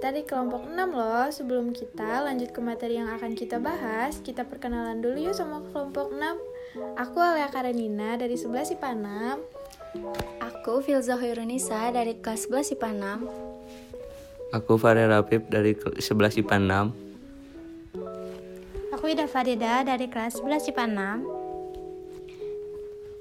kita di kelompok 6 loh. Sebelum kita lanjut ke materi yang akan kita bahas, kita perkenalan dulu yuk sama kelompok 6. Aku Alia Karenina dari 11 IPA 6. Aku Filza Hoirunisa dari kelas 11 IPA 6. Aku Farel Rapip dari 11 IPA 6. Aku Ida Farida dari kelas 11 IPA 6.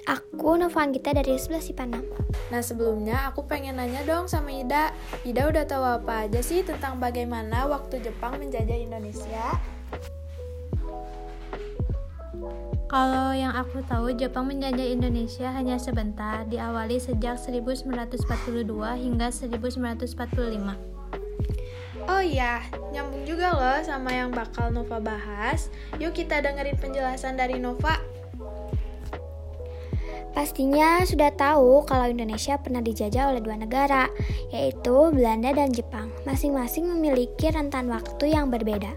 Aku Novan Gita dari 11 IPA 6. Nah sebelumnya aku pengen nanya dong sama Ida. Ida udah tahu apa aja sih tentang bagaimana waktu Jepang menjajah Indonesia? Kalau yang aku tahu, Jepang menjajah Indonesia hanya sebentar, diawali sejak 1942 hingga 1945. Oh iya, nyambung juga loh sama yang bakal Nova bahas. Yuk kita dengerin penjelasan dari Nova. Pastinya sudah tahu kalau Indonesia pernah dijajah oleh dua negara, yaitu Belanda dan Jepang. Masing-masing memiliki rentan waktu yang berbeda.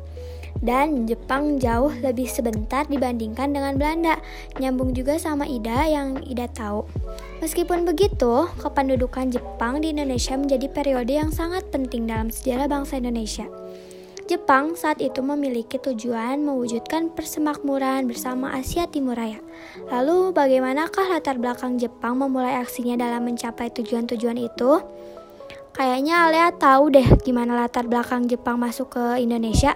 Dan Jepang jauh lebih sebentar dibandingkan dengan Belanda. Nyambung juga sama Ida yang Ida tahu. Meskipun begitu, kependudukan Jepang di Indonesia menjadi periode yang sangat penting dalam sejarah bangsa Indonesia. Jepang saat itu memiliki tujuan mewujudkan persemakmuran bersama Asia Timur Raya. Lalu, bagaimanakah latar belakang Jepang memulai aksinya dalam mencapai tujuan-tujuan itu? Kayaknya Alea tahu deh gimana latar belakang Jepang masuk ke Indonesia.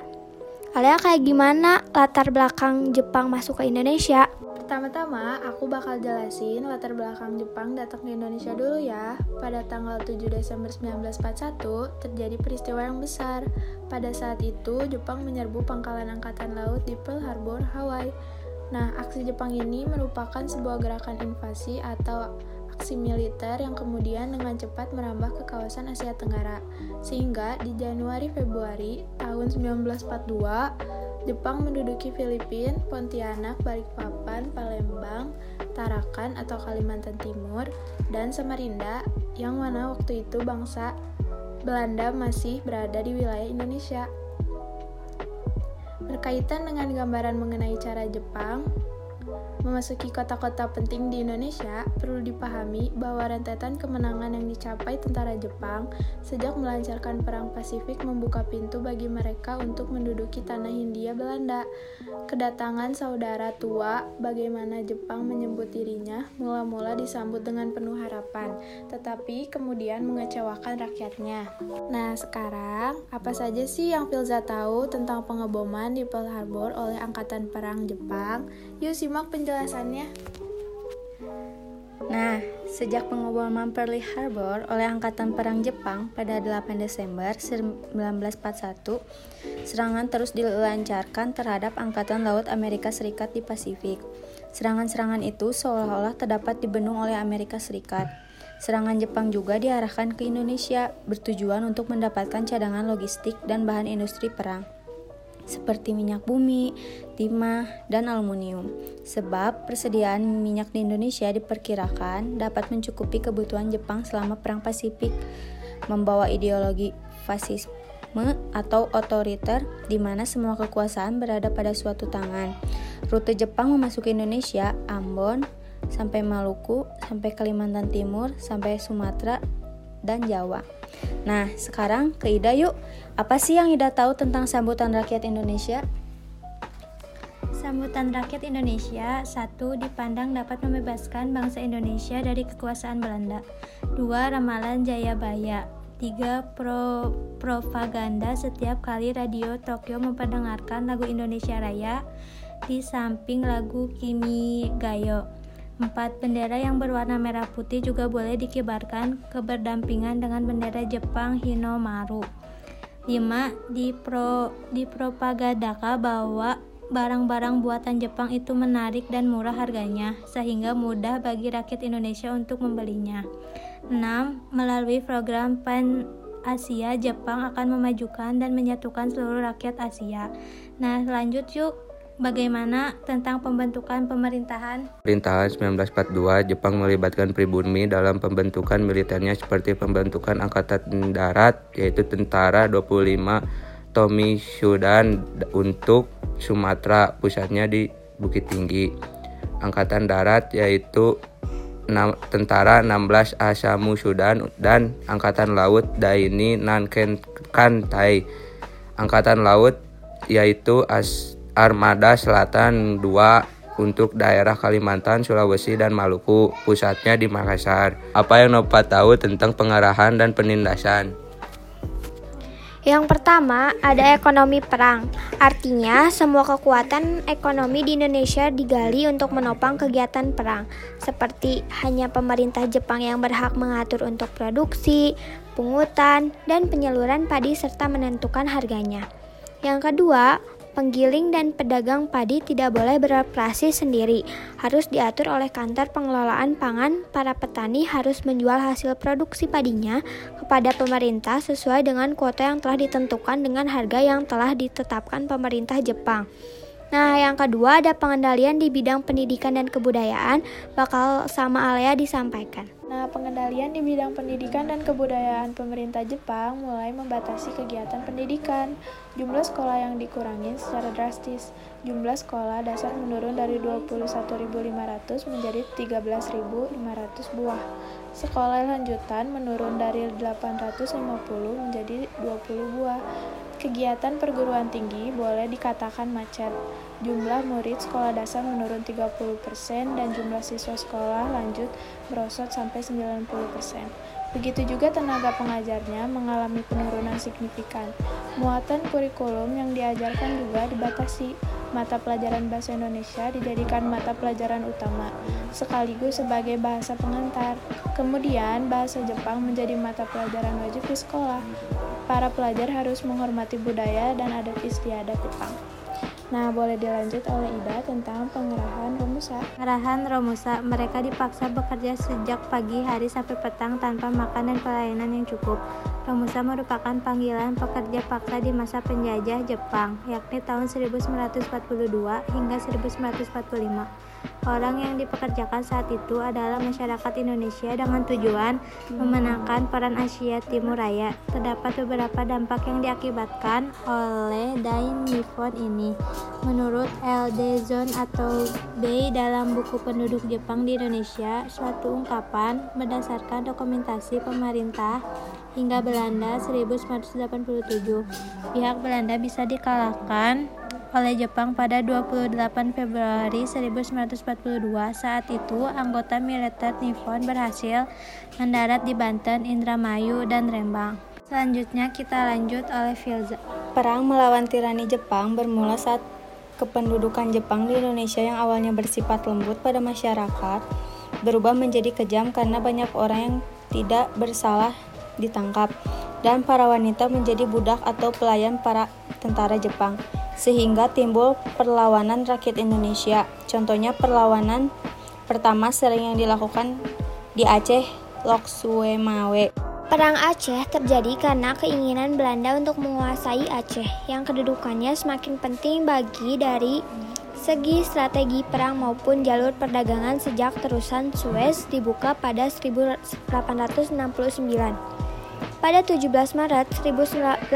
Alea kayak gimana latar belakang Jepang masuk ke Indonesia? Pertama-tama, aku bakal jelasin latar belakang Jepang datang ke Indonesia dulu ya. Pada tanggal 7 Desember 1941, terjadi peristiwa yang besar. Pada saat itu, Jepang menyerbu pangkalan angkatan laut di Pearl Harbor, Hawaii. Nah, aksi Jepang ini merupakan sebuah gerakan invasi atau aksi militer yang kemudian dengan cepat merambah ke kawasan Asia Tenggara. Sehingga di Januari-Februari tahun 1942, Jepang menduduki Filipina, Pontianak, Balikpapan, Palembang, Tarakan atau Kalimantan Timur, dan Samarinda yang mana waktu itu bangsa Belanda masih berada di wilayah Indonesia. Berkaitan dengan gambaran mengenai cara Jepang, Memasuki kota-kota penting di Indonesia, perlu dipahami bahwa rentetan kemenangan yang dicapai tentara Jepang sejak melancarkan Perang Pasifik membuka pintu bagi mereka untuk menduduki tanah Hindia Belanda. Kedatangan saudara tua, bagaimana Jepang menyebut dirinya, mula-mula disambut dengan penuh harapan, tetapi kemudian mengecewakan rakyatnya. Nah, sekarang apa saja sih yang Filza tahu tentang pengeboman di Pearl Harbor oleh Angkatan Perang Jepang? Yuk simak penjelasannya. Nah, sejak pengeboman Pearl Harbor oleh Angkatan Perang Jepang pada 8 Desember 1941, serangan terus dilancarkan terhadap Angkatan Laut Amerika Serikat di Pasifik. Serangan-serangan itu seolah-olah terdapat di benung oleh Amerika Serikat. Serangan Jepang juga diarahkan ke Indonesia, bertujuan untuk mendapatkan cadangan logistik dan bahan industri perang seperti minyak bumi, timah, dan aluminium. Sebab persediaan minyak di Indonesia diperkirakan dapat mencukupi kebutuhan Jepang selama Perang Pasifik, membawa ideologi fasisme atau otoriter di mana semua kekuasaan berada pada suatu tangan. Rute Jepang memasuki Indonesia, Ambon, sampai Maluku, sampai Kalimantan Timur, sampai Sumatera, dan Jawa. Nah, sekarang ke Ida yuk. Apa sih yang Ida tahu tentang sambutan rakyat Indonesia? Sambutan rakyat Indonesia satu dipandang dapat membebaskan bangsa Indonesia dari kekuasaan Belanda. Dua ramalan Jayabaya. Tiga pro propaganda setiap kali radio Tokyo memperdengarkan lagu Indonesia Raya di samping lagu Kimi Gayo. Empat bendera yang berwarna merah putih juga boleh dikibarkan keberdampingan dengan bendera Jepang Hinomaru. 5. Dipro, dipropagandakan bahwa barang-barang buatan Jepang itu menarik dan murah harganya, sehingga mudah bagi rakyat Indonesia untuk membelinya. 6. Melalui program Pan Asia, Jepang akan memajukan dan menyatukan seluruh rakyat Asia. Nah, lanjut yuk Bagaimana tentang pembentukan pemerintahan? Pemerintahan 1942, Jepang melibatkan pribumi dalam pembentukan militernya seperti pembentukan Angkatan Darat, yaitu tentara 25 Tomi Sudan untuk Sumatera, pusatnya di Bukit Tinggi. Angkatan Darat yaitu tentara 16 Asamu Sudan dan Angkatan Laut Daini Nanken Kantai. Angkatan Laut yaitu As Armada Selatan 2 untuk daerah Kalimantan, Sulawesi, dan Maluku. Pusatnya di Makassar. Apa yang Nopa tahu tentang pengarahan dan penindasan? Yang pertama, ada ekonomi perang. Artinya, semua kekuatan ekonomi di Indonesia digali untuk menopang kegiatan perang, seperti hanya pemerintah Jepang yang berhak mengatur untuk produksi, pungutan, dan penyaluran padi serta menentukan harganya. Yang kedua, Penggiling dan pedagang padi tidak boleh beroperasi sendiri, harus diatur oleh kantor pengelolaan pangan. Para petani harus menjual hasil produksi padinya kepada pemerintah sesuai dengan kuota yang telah ditentukan dengan harga yang telah ditetapkan pemerintah Jepang. Nah, yang kedua ada pengendalian di bidang pendidikan dan kebudayaan, bakal sama Alea disampaikan. Nah, pengendalian di bidang pendidikan dan kebudayaan pemerintah Jepang mulai membatasi kegiatan pendidikan. Jumlah sekolah yang dikurangi secara drastis. Jumlah sekolah dasar menurun dari 21.500 menjadi 13.500 buah. Sekolah lanjutan menurun dari 850 menjadi 20 buah. Kegiatan perguruan tinggi boleh dikatakan macet. Jumlah murid sekolah dasar menurun 30% dan jumlah siswa sekolah lanjut merosot sampai 90%. Begitu juga tenaga pengajarnya mengalami penurunan signifikan. Muatan kurikulum yang diajarkan juga dibatasi. Mata pelajaran bahasa Indonesia dijadikan mata pelajaran utama, sekaligus sebagai bahasa pengantar. Kemudian, bahasa Jepang menjadi mata pelajaran wajib di sekolah para pelajar harus menghormati budaya dan adat istiadat Jepang. Nah, boleh dilanjut oleh Ida tentang pengerahan Romusa. Pengerahan Romusa, mereka dipaksa bekerja sejak pagi hari sampai petang tanpa makan dan pelayanan yang cukup. Romusa merupakan panggilan pekerja paksa di masa penjajah Jepang, yakni tahun 1942 hingga 1945. Orang yang dipekerjakan saat itu adalah masyarakat Indonesia dengan tujuan memenangkan peran Asia Timur Raya. Terdapat beberapa dampak yang diakibatkan oleh Dain Nippon ini. Menurut LD Zone atau B dalam buku penduduk Jepang di Indonesia, suatu ungkapan berdasarkan dokumentasi pemerintah hingga Belanda 1987. Pihak Belanda bisa dikalahkan oleh Jepang pada 28 Februari 1942. Saat itu, anggota militer Nippon berhasil mendarat di Banten, Indramayu, dan Rembang. Selanjutnya kita lanjut oleh Filza. Perang melawan tirani Jepang bermula saat kependudukan Jepang di Indonesia yang awalnya bersifat lembut pada masyarakat berubah menjadi kejam karena banyak orang yang tidak bersalah ditangkap dan para wanita menjadi budak atau pelayan para tentara Jepang sehingga timbul perlawanan rakyat Indonesia. Contohnya perlawanan pertama sering yang dilakukan di Aceh, Loksuemawe. Perang Aceh terjadi karena keinginan Belanda untuk menguasai Aceh yang kedudukannya semakin penting bagi dari segi strategi perang maupun jalur perdagangan sejak terusan Suez dibuka pada 1869. Pada 17 Maret 1824,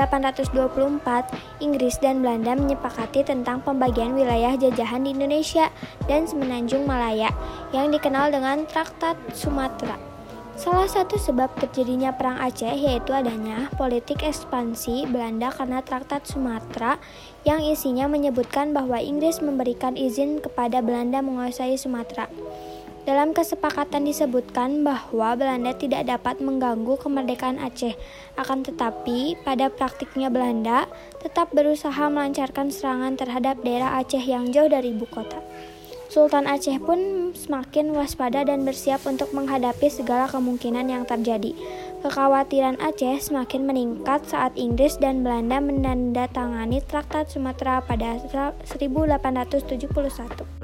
Inggris dan Belanda menyepakati tentang pembagian wilayah jajahan di Indonesia dan Semenanjung Malaya yang dikenal dengan Traktat Sumatera. Salah satu sebab terjadinya Perang Aceh yaitu adanya politik ekspansi Belanda karena Traktat Sumatera yang isinya menyebutkan bahwa Inggris memberikan izin kepada Belanda menguasai Sumatera. Dalam kesepakatan disebutkan bahwa Belanda tidak dapat mengganggu kemerdekaan Aceh, akan tetapi pada praktiknya Belanda tetap berusaha melancarkan serangan terhadap daerah Aceh yang jauh dari ibu kota. Sultan Aceh pun semakin waspada dan bersiap untuk menghadapi segala kemungkinan yang terjadi. Kekhawatiran Aceh semakin meningkat saat Inggris dan Belanda menandatangani Traktat Sumatera pada 1871.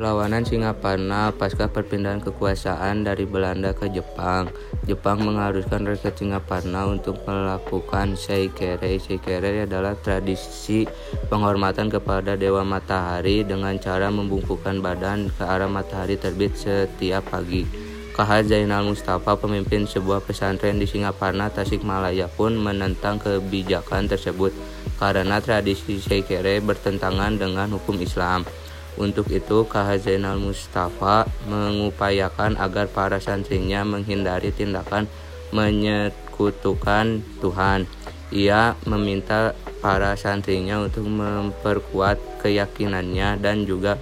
Perlawanan Singaparna pasca perpindahan kekuasaan dari Belanda ke Jepang. Jepang mengharuskan rakyat Singaparna untuk melakukan seikere. Seikere adalah tradisi penghormatan kepada Dewa Matahari dengan cara membungkukkan badan ke arah matahari terbit setiap pagi. KH Zainal Mustafa, pemimpin sebuah pesantren di Singaparna, Tasikmalaya pun menentang kebijakan tersebut karena tradisi Seikere bertentangan dengan hukum Islam. Untuk itu, KH Zainal Mustafa mengupayakan agar para santrinya menghindari tindakan menyekutukan Tuhan. Ia meminta para santrinya untuk memperkuat keyakinannya dan juga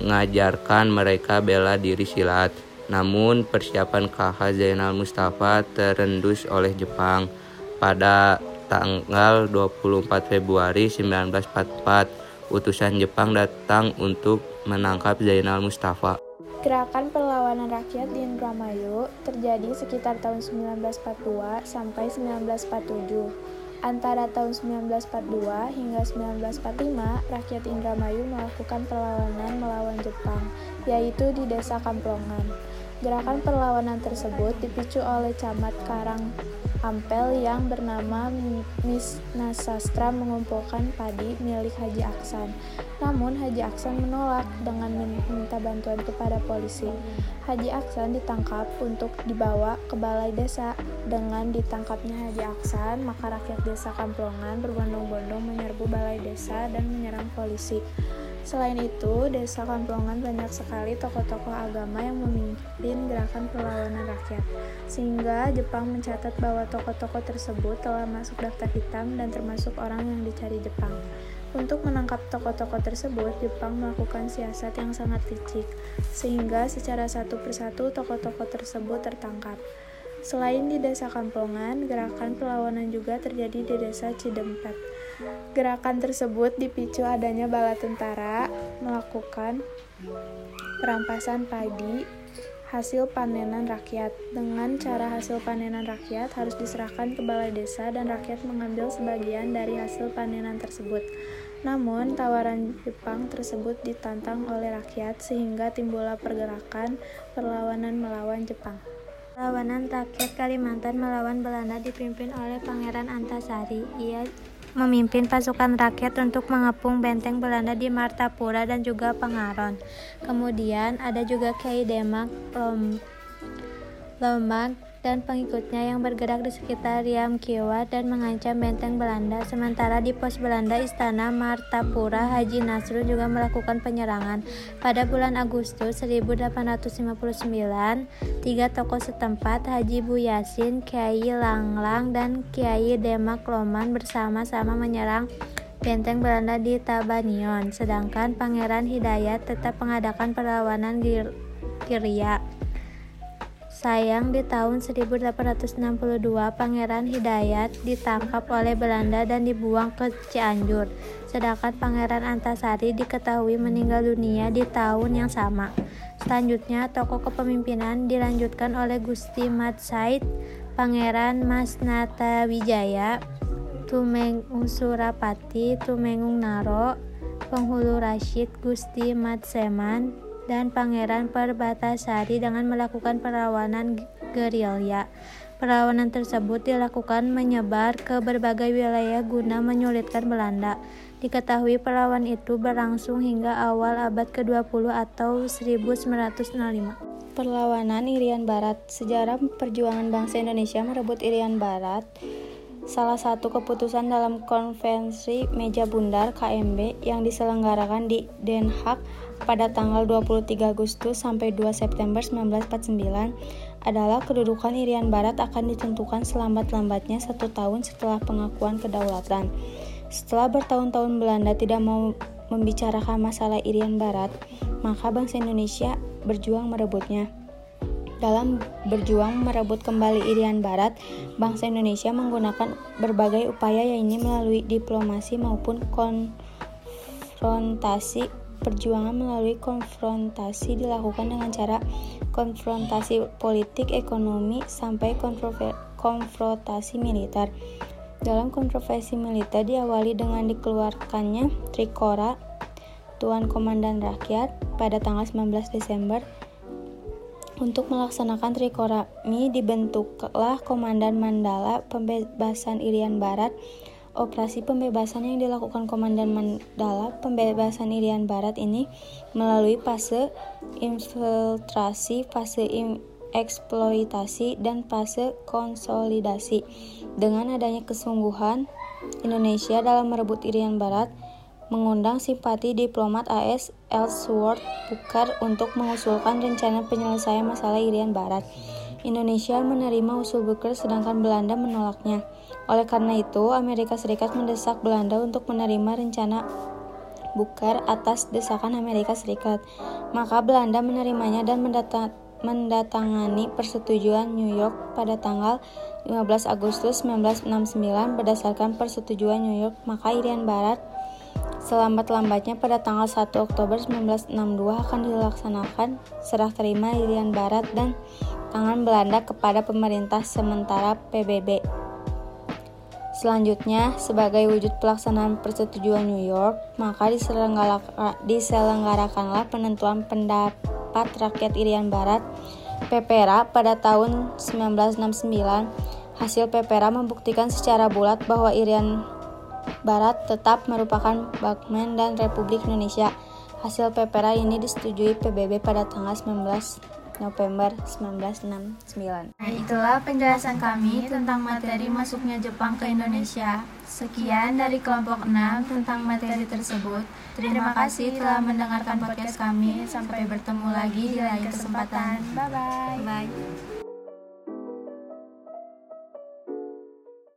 mengajarkan mereka bela diri silat. Namun persiapan KH Zainal Mustafa terendus oleh Jepang pada tanggal 24 Februari 1944. Utusan Jepang datang untuk menangkap Zainal Mustafa. Gerakan perlawanan rakyat di Indramayu terjadi sekitar tahun 1942 sampai 1947. Antara tahun 1942 hingga 1945, rakyat Indramayu melakukan perlawanan melawan Jepang, yaitu di Desa Kamplongan. Gerakan perlawanan tersebut dipicu oleh camat Karang Ampel yang bernama Miss Nasastra mengumpulkan padi milik Haji Aksan. Namun Haji Aksan menolak dengan meminta bantuan kepada polisi. Haji Aksan ditangkap untuk dibawa ke balai desa. Dengan ditangkapnya Haji Aksan, maka rakyat desa Kamplongan berbondong-bondong menyerbu balai desa dan menyerang polisi. Selain itu, desa Kamplongan banyak sekali tokoh-tokoh agama yang memimpin gerakan perlawanan rakyat, sehingga Jepang mencatat bahwa tokoh-tokoh tersebut telah masuk daftar hitam dan termasuk orang yang dicari Jepang. Untuk menangkap tokoh-tokoh tersebut, Jepang melakukan siasat yang sangat licik, sehingga secara satu persatu tokoh-tokoh tersebut tertangkap. Selain di desa Kamplongan, gerakan perlawanan juga terjadi di desa Cidempet. Gerakan tersebut dipicu adanya bala tentara melakukan perampasan padi hasil panenan rakyat. Dengan cara hasil panenan rakyat harus diserahkan ke balai desa dan rakyat mengambil sebagian dari hasil panenan tersebut. Namun, tawaran Jepang tersebut ditantang oleh rakyat sehingga timbullah pergerakan perlawanan melawan Jepang. Perlawanan rakyat Kalimantan melawan Belanda dipimpin oleh Pangeran Antasari. Ia memimpin pasukan rakyat untuk mengepung benteng Belanda di Martapura dan juga Pengaron. Kemudian ada juga Kiai Demak, Lombak, dan pengikutnya yang bergerak di sekitar Riam Kiwa dan mengancam benteng Belanda. Sementara di pos Belanda Istana Martapura, Haji Nasrul juga melakukan penyerangan. Pada bulan Agustus 1859, tiga tokoh setempat, Haji Bu Yasin, Kiai Langlang, dan Kiai Demak Loman bersama-sama menyerang benteng Belanda di Tabanion, sedangkan Pangeran Hidayat tetap mengadakan perlawanan Giria. Sayang di tahun 1862 Pangeran Hidayat ditangkap oleh Belanda dan dibuang ke Cianjur. Sedangkan Pangeran Antasari diketahui meninggal dunia di tahun yang sama. Selanjutnya, tokoh kepemimpinan dilanjutkan oleh Gusti Mat Said, Pangeran Mas Nata Wijaya, Tumengung Surapati, Tumengung Naro, Penghulu Rashid, Gusti Mat Seman, dan Pangeran Perbatasari dengan melakukan perlawanan gerilya. Perlawanan tersebut dilakukan menyebar ke berbagai wilayah guna menyulitkan Belanda. Diketahui perlawanan itu berlangsung hingga awal abad ke-20 atau 1905. Perlawanan Irian Barat Sejarah perjuangan bangsa Indonesia merebut Irian Barat salah satu keputusan dalam konvensi meja bundar KMB yang diselenggarakan di Den Haag pada tanggal 23 Agustus sampai 2 September 1949 adalah kedudukan Irian Barat akan ditentukan selambat-lambatnya satu tahun setelah pengakuan kedaulatan. Setelah bertahun-tahun Belanda tidak mau membicarakan masalah Irian Barat, maka bangsa Indonesia berjuang merebutnya. Dalam berjuang merebut kembali Irian Barat, bangsa Indonesia menggunakan berbagai upaya yaitu melalui diplomasi maupun konfrontasi Perjuangan melalui konfrontasi dilakukan dengan cara konfrontasi politik, ekonomi, sampai konfrontasi militer. Dalam konfrontasi militer diawali dengan dikeluarkannya Trikora, Tuan Komandan Rakyat, pada tanggal 19 Desember untuk melaksanakan Trikora Mi dibentuklah Komandan Mandala Pembebasan Irian Barat Operasi pembebasan yang dilakukan Komandan Mandala pembebasan Irian Barat ini melalui fase infiltrasi, fase eksploitasi, dan fase konsolidasi. Dengan adanya kesungguhan Indonesia dalam merebut Irian Barat, mengundang simpati diplomat AS Ellsworth Booker untuk mengusulkan rencana penyelesaian masalah Irian Barat. Indonesia menerima usul Booker sedangkan Belanda menolaknya. Oleh karena itu, Amerika Serikat mendesak Belanda untuk menerima rencana Booker atas desakan Amerika Serikat. Maka Belanda menerimanya dan mendatangani persetujuan New York pada tanggal 15 Agustus 1969 berdasarkan persetujuan New York maka Irian Barat selambat-lambatnya pada tanggal 1 Oktober 1962 akan dilaksanakan serah terima Irian Barat dan tangan Belanda kepada pemerintah sementara PBB. Selanjutnya, sebagai wujud pelaksanaan persetujuan New York, maka diselenggarakanlah penentuan pendapat rakyat Irian Barat PPRA pada tahun 1969. Hasil PPRA membuktikan secara bulat bahwa Irian Barat tetap merupakan Bagmen dan Republik Indonesia. Hasil PPRA ini disetujui PBB pada tanggal 19 November 1969. Nah, itulah penjelasan kami tentang materi masuknya Jepang ke Indonesia. Sekian dari kelompok 6 tentang materi tersebut. Terima kasih telah mendengarkan podcast kami. Sampai bertemu lagi di lain kesempatan. Bye-bye. Bye. -bye. Bye.